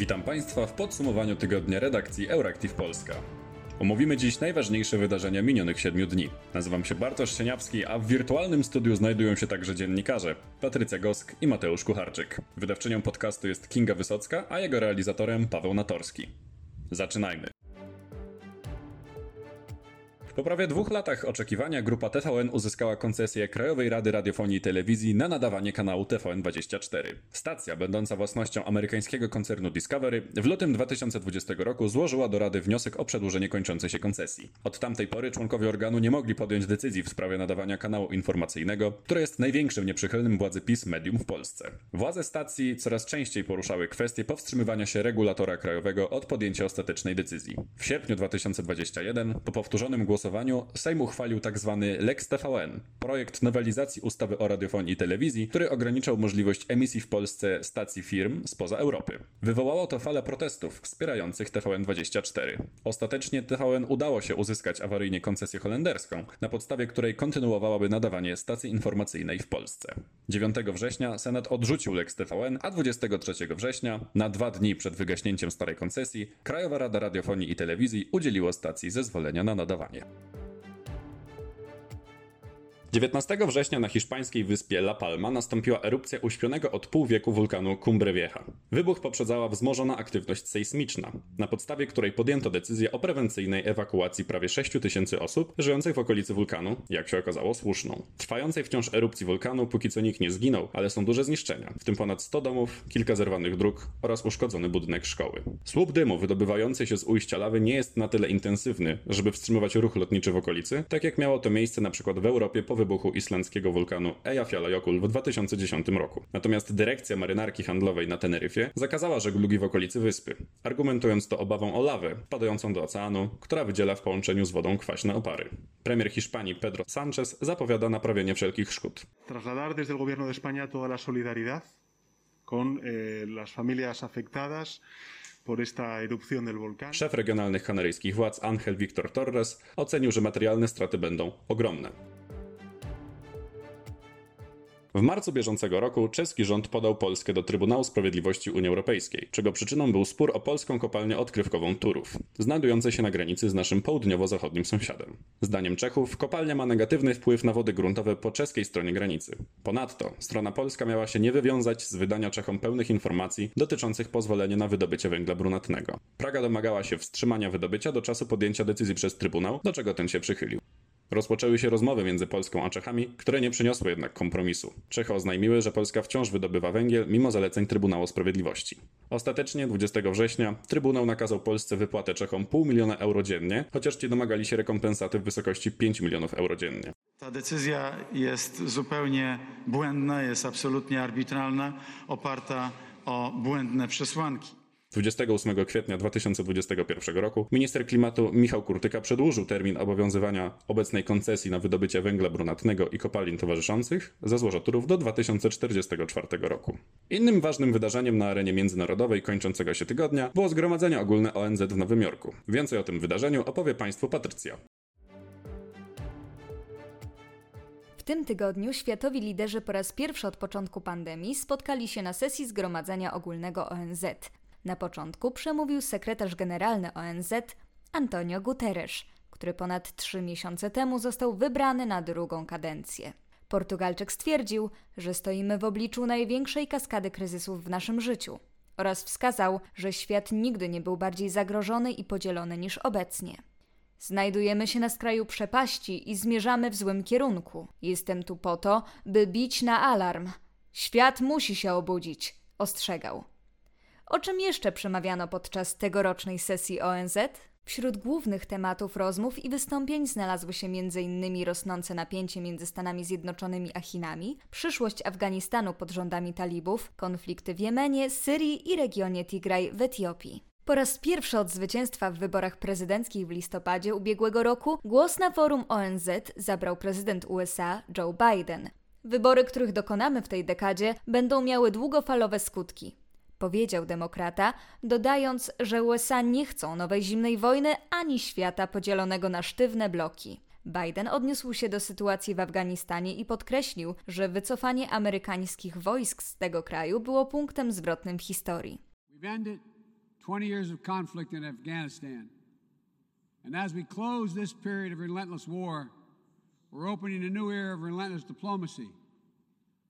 Witam Państwa w podsumowaniu tygodnia redakcji Euractiv Polska. Omówimy dziś najważniejsze wydarzenia minionych siedmiu dni. Nazywam się Bartosz Sieniawski, a w wirtualnym studiu znajdują się także dziennikarze Patrycja Gosk i Mateusz Kucharczyk. Wydawczynią podcastu jest Kinga Wysocka, a jego realizatorem Paweł Natorski. Zaczynajmy. Po prawie dwóch latach oczekiwania grupa TVN uzyskała koncesję Krajowej Rady Radiofonii i Telewizji na nadawanie kanału TVN24. Stacja, będąca własnością amerykańskiego koncernu Discovery, w lutym 2020 roku złożyła do Rady wniosek o przedłużenie kończącej się koncesji. Od tamtej pory członkowie organu nie mogli podjąć decyzji w sprawie nadawania kanału informacyjnego, które jest największym nieprzychylnym władzy PiS medium w Polsce. Władze stacji coraz częściej poruszały kwestię powstrzymywania się regulatora krajowego od podjęcia ostatecznej decyzji. W sierpniu 2021, po powtórzonym głosowaniu głosowaniu Sejm uchwalił tzw. Tak Lex TVN, projekt nowelizacji ustawy o radiofonii i telewizji, który ograniczał możliwość emisji w Polsce stacji firm spoza Europy. Wywołało to falę protestów wspierających TVN24. Ostatecznie TVN udało się uzyskać awaryjnie koncesję holenderską, na podstawie której kontynuowałaby nadawanie stacji informacyjnej w Polsce. 9 września Senat odrzucił Lex TVN, a 23 września, na dwa dni przed wygaśnięciem starej koncesji, Krajowa Rada Radiofonii i Telewizji udzieliła stacji zezwolenia na nadawanie. 19 września na hiszpańskiej wyspie La Palma nastąpiła erupcja uśpionego od pół wieku wulkanu Cumbre Vieja. Wybuch poprzedzała wzmożona aktywność sejsmiczna, na podstawie której podjęto decyzję o prewencyjnej ewakuacji prawie 6 tysięcy osób żyjących w okolicy wulkanu, jak się okazało słuszną. Trwającej wciąż erupcji wulkanu póki co nikt nie zginął, ale są duże zniszczenia, w tym ponad 100 domów, kilka zerwanych dróg oraz uszkodzony budynek szkoły. Słup dymu wydobywający się z ujścia lawy nie jest na tyle intensywny, żeby wstrzymywać ruch lotniczy w okolicy, tak jak miało to miejsce na przykład w Europie po wybuchu islandzkiego wulkanu Eyjafjallajökull w 2010 roku. Natomiast dyrekcja marynarki handlowej na Teneryfie zakazała żeglugi w okolicy wyspy, argumentując to obawą o lawę wpadającą do oceanu, która wydziela w połączeniu z wodą kwaśne opary. Premier Hiszpanii Pedro Sánchez zapowiada naprawienie wszelkich szkód. Trasladar desde el gobierno de España toda la solidaridad con eh, las familias afectadas. Szef regionalnych kanaryjskich władz Angel Victor Torres ocenił, że materialne straty będą ogromne. W marcu bieżącego roku czeski rząd podał Polskę do Trybunału Sprawiedliwości Unii Europejskiej, czego przyczyną był spór o polską kopalnię odkrywkową Turów, znajdującej się na granicy z naszym południowo-zachodnim sąsiadem. Zdaniem Czechów kopalnia ma negatywny wpływ na wody gruntowe po czeskiej stronie granicy. Ponadto strona polska miała się nie wywiązać z wydania Czechom pełnych informacji dotyczących pozwolenia na wydobycie węgla brunatnego. Praga domagała się wstrzymania wydobycia do czasu podjęcia decyzji przez Trybunał, do czego ten się przychylił. Rozpoczęły się rozmowy między Polską a Czechami, które nie przyniosły jednak kompromisu. Czechy oznajmiły, że Polska wciąż wydobywa węgiel mimo zaleceń Trybunału Sprawiedliwości. Ostatecznie 20 września Trybunał nakazał Polsce wypłatę Czechom pół miliona euro dziennie, chociaż ci domagali się rekompensaty w wysokości 5 milionów euro dziennie. Ta decyzja jest zupełnie błędna, jest absolutnie arbitralna, oparta o błędne przesłanki. 28 kwietnia 2021 roku minister klimatu Michał Kurtyka przedłużył termin obowiązywania obecnej koncesji na wydobycie węgla brunatnego i kopalin towarzyszących ze złoża Turów do 2044 roku. Innym ważnym wydarzeniem na arenie międzynarodowej kończącego się tygodnia było Zgromadzenie Ogólne ONZ w Nowym Jorku. Więcej o tym wydarzeniu opowie Państwu Patrycja. W tym tygodniu światowi liderzy po raz pierwszy od początku pandemii spotkali się na sesji Zgromadzenia Ogólnego ONZ. Na początku przemówił sekretarz generalny ONZ Antonio Guterres, który ponad trzy miesiące temu został wybrany na drugą kadencję. Portugalczyk stwierdził, że stoimy w obliczu największej kaskady kryzysów w naszym życiu oraz wskazał, że świat nigdy nie był bardziej zagrożony i podzielony niż obecnie. Znajdujemy się na skraju przepaści i zmierzamy w złym kierunku. Jestem tu po to, by bić na alarm. Świat musi się obudzić, ostrzegał. O czym jeszcze przemawiano podczas tegorocznej sesji ONZ? Wśród głównych tematów rozmów i wystąpień znalazły się m.in. rosnące napięcie między Stanami Zjednoczonymi a Chinami, przyszłość Afganistanu pod rządami talibów, konflikty w Jemenie, Syrii i regionie Tigraj w Etiopii. Po raz pierwszy od zwycięstwa w wyborach prezydenckich w listopadzie ubiegłego roku głos na forum ONZ zabrał prezydent USA Joe Biden. Wybory, których dokonamy w tej dekadzie, będą miały długofalowe skutki powiedział demokrata, dodając, że USA nie chcą nowej zimnej wojny ani świata podzielonego na sztywne bloki. Biden odniósł się do sytuacji w Afganistanie i podkreślił, że wycofanie amerykańskich wojsk z tego kraju było punktem zwrotnym w historii. We've ended 20 years of conflict in Afghanistan. And as we close this period of relentless war, we're opening a new era of relentless diplomacy,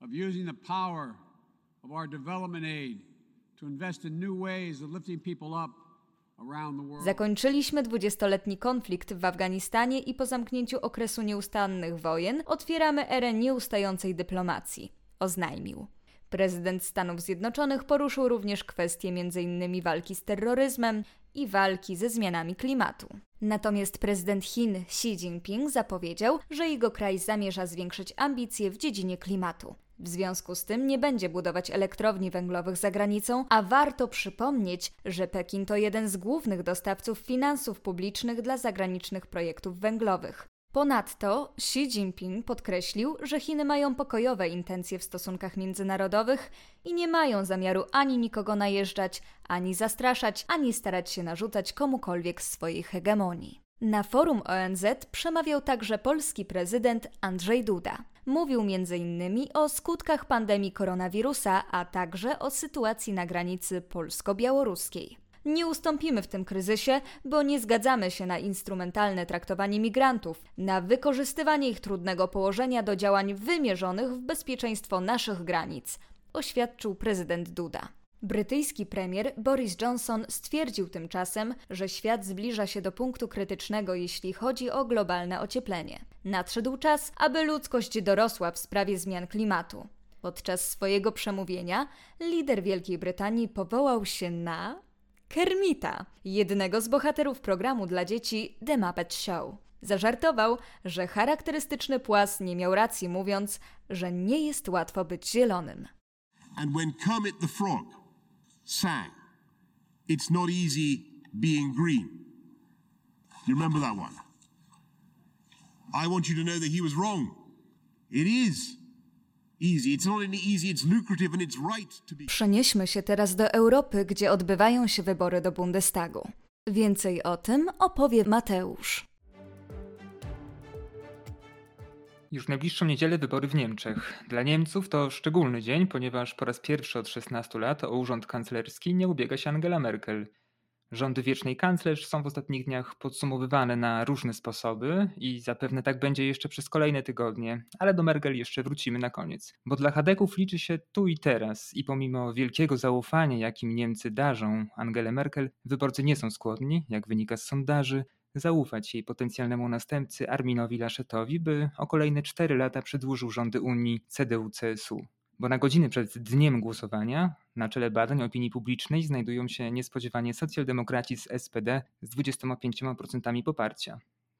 of using the power of our development aid Zakończyliśmy dwudziestoletni konflikt w Afganistanie i po zamknięciu okresu nieustannych wojen otwieramy erę nieustającej dyplomacji, oznajmił. Prezydent Stanów Zjednoczonych poruszył również kwestie m.in. walki z terroryzmem i walki ze zmianami klimatu. Natomiast prezydent Chin Xi Jinping zapowiedział, że jego kraj zamierza zwiększyć ambicje w dziedzinie klimatu. W związku z tym nie będzie budować elektrowni węglowych za granicą, a warto przypomnieć, że Pekin to jeden z głównych dostawców finansów publicznych dla zagranicznych projektów węglowych. Ponadto Xi Jinping podkreślił, że Chiny mają pokojowe intencje w stosunkach międzynarodowych i nie mają zamiaru ani nikogo najeżdżać, ani zastraszać, ani starać się narzucać komukolwiek swojej hegemonii. Na forum ONZ przemawiał także polski prezydent Andrzej Duda. Mówił m.in. o skutkach pandemii koronawirusa, a także o sytuacji na granicy polsko-białoruskiej. Nie ustąpimy w tym kryzysie, bo nie zgadzamy się na instrumentalne traktowanie migrantów, na wykorzystywanie ich trudnego położenia do działań wymierzonych w bezpieczeństwo naszych granic, oświadczył prezydent Duda. Brytyjski premier Boris Johnson stwierdził tymczasem, że świat zbliża się do punktu krytycznego, jeśli chodzi o globalne ocieplenie. Nadszedł czas, aby ludzkość dorosła w sprawie zmian klimatu. Podczas swojego przemówienia lider Wielkiej Brytanii powołał się na Kermita, jednego z bohaterów programu dla dzieci The Muppet Show. Zażartował, że charakterystyczny płas nie miał racji, mówiąc, że nie jest łatwo być zielonym. And when Kermit the Frog sang, It's not easy being green. You remember that one? I want you to know that he was wrong. It is. Przenieśmy się teraz do Europy, gdzie odbywają się wybory do Bundestagu. Więcej o tym opowie Mateusz. Już w najbliższą niedzielę wybory w Niemczech. Dla Niemców to szczególny dzień, ponieważ po raz pierwszy od 16 lat o urząd kanclerski nie ubiega się Angela Merkel. Rządy wiecznej kanclerz są w ostatnich dniach podsumowywane na różne sposoby i zapewne tak będzie jeszcze przez kolejne tygodnie, ale do Merkel jeszcze wrócimy na koniec. Bo dla Hadeków liczy się tu i teraz i pomimo wielkiego zaufania, jakim Niemcy darzą Angelę Merkel, wyborcy nie są skłonni, jak wynika z sondaży, zaufać jej potencjalnemu następcy Arminowi Laschetowi, by o kolejne 4 lata przedłużył rządy Unii CDU-CSU. Bo na godziny przed dniem głosowania na czele badań opinii publicznej znajdują się niespodziewanie socjaldemokraci z SPD z 25% poparcia.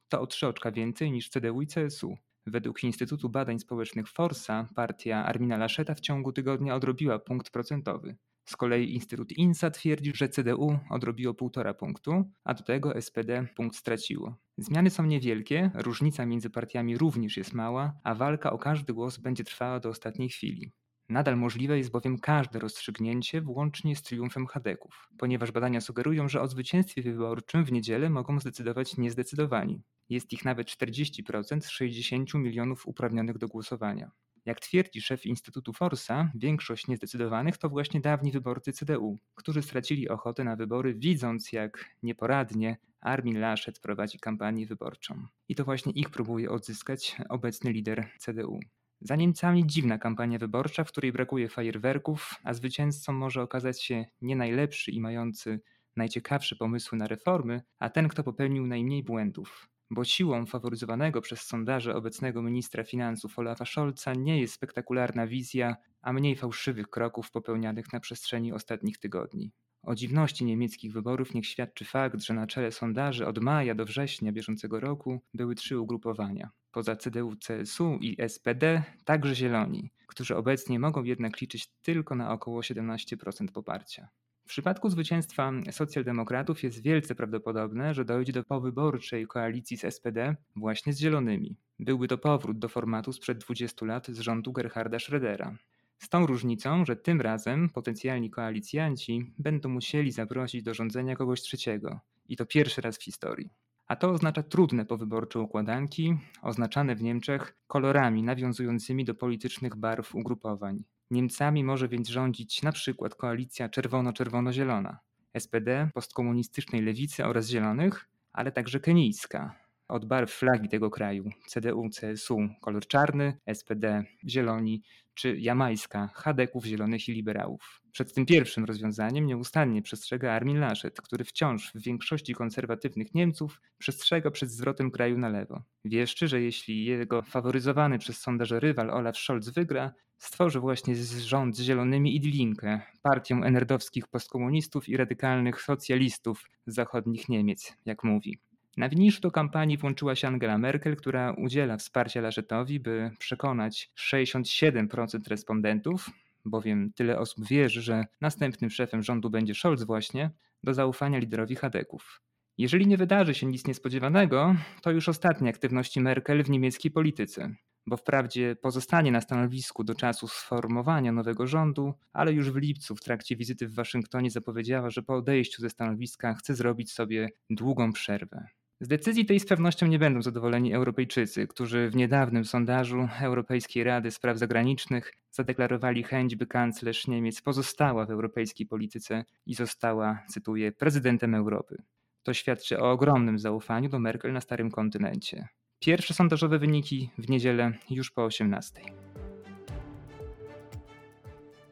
To o trzy oczka więcej niż CDU i CSU. Według Instytutu Badań Społecznych Forsa partia Armina Lascheta w ciągu tygodnia odrobiła punkt procentowy. Z kolei Instytut INSA twierdzi, że CDU odrobiło 1,5 punktu, a do tego SPD punkt straciło. Zmiany są niewielkie, różnica między partiami również jest mała, a walka o każdy głos będzie trwała do ostatniej chwili. Nadal możliwe jest bowiem każde rozstrzygnięcie, włącznie z triumfem Hadeków, ponieważ badania sugerują, że o zwycięstwie wyborczym w niedzielę mogą zdecydować niezdecydowani. Jest ich nawet 40% z 60 milionów uprawnionych do głosowania. Jak twierdzi szef Instytutu Forsa, większość niezdecydowanych to właśnie dawni wyborcy CDU, którzy stracili ochotę na wybory, widząc jak nieporadnie Armin Laschet prowadzi kampanię wyborczą. I to właśnie ich próbuje odzyskać obecny lider CDU. Za Niemcami dziwna kampania wyborcza, w której brakuje fajerwerków, a zwycięzcą może okazać się nie najlepszy i mający najciekawsze pomysły na reformy, a ten, kto popełnił najmniej błędów. Bo siłą faworyzowanego przez sondaże obecnego ministra finansów Olafa Scholza nie jest spektakularna wizja, a mniej fałszywych kroków popełnianych na przestrzeni ostatnich tygodni. O dziwności niemieckich wyborów niech świadczy fakt, że na czele sondaży od maja do września bieżącego roku były trzy ugrupowania. Poza CDU, CSU i SPD także Zieloni, którzy obecnie mogą jednak liczyć tylko na około 17% poparcia. W przypadku zwycięstwa socjaldemokratów jest wielce prawdopodobne, że dojdzie do powyborczej koalicji z SPD właśnie z Zielonymi. Byłby to powrót do formatu sprzed 20 lat z rządu Gerharda Schrödera. Z tą różnicą, że tym razem potencjalni koalicjanci będą musieli zaprosić do rządzenia kogoś trzeciego. I to pierwszy raz w historii. A to oznacza trudne powyborcze układanki, oznaczane w Niemczech kolorami nawiązującymi do politycznych barw ugrupowań. Niemcami może więc rządzić na przykład koalicja czerwono-czerwono-zielona. SPD, postkomunistycznej lewicy oraz zielonych, ale także kenijska. Od barw flagi tego kraju CDU, CSU kolor czarny, SPD zieloni, czy jamańska Hadeków zielonych i liberałów. Przed tym pierwszym rozwiązaniem nieustannie przestrzega Armin Laschet, który wciąż w większości konserwatywnych Niemców przestrzega przed zwrotem kraju na lewo. Wieszczy, że jeśli jego faworyzowany przez sondaże rywal Olaf Scholz wygra, stworzy właśnie rząd z zielonymi i Die Linke, partią enerdowskich postkomunistów i radykalnych socjalistów z zachodnich Niemiec, jak mówi. Na winiszu do kampanii włączyła się Angela Merkel, która udziela wsparcia Laschetowi, by przekonać 67% respondentów, bowiem tyle osób wierzy, że następnym szefem rządu będzie Scholz właśnie, do zaufania liderowi Hadeków. Jeżeli nie wydarzy się nic niespodziewanego, to już ostatnie aktywności Merkel w niemieckiej polityce, bo wprawdzie pozostanie na stanowisku do czasu sformowania nowego rządu, ale już w lipcu w trakcie wizyty w Waszyngtonie zapowiedziała, że po odejściu ze stanowiska chce zrobić sobie długą przerwę. Z decyzji tej z pewnością nie będą zadowoleni Europejczycy, którzy w niedawnym sondażu Europejskiej Rady Spraw Zagranicznych zadeklarowali chęć, by kanclerz Niemiec pozostała w europejskiej polityce i została, cytuję, prezydentem Europy. To świadczy o ogromnym zaufaniu do Merkel na starym kontynencie. Pierwsze sondażowe wyniki w niedzielę już po 18.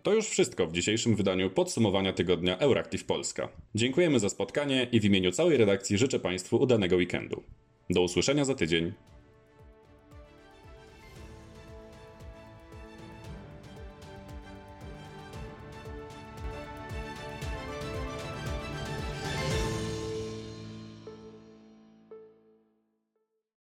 To już wszystko w dzisiejszym wydaniu podsumowania tygodnia Euractiv Polska. Dziękujemy za spotkanie i w imieniu całej redakcji życzę Państwu udanego weekendu. Do usłyszenia za tydzień.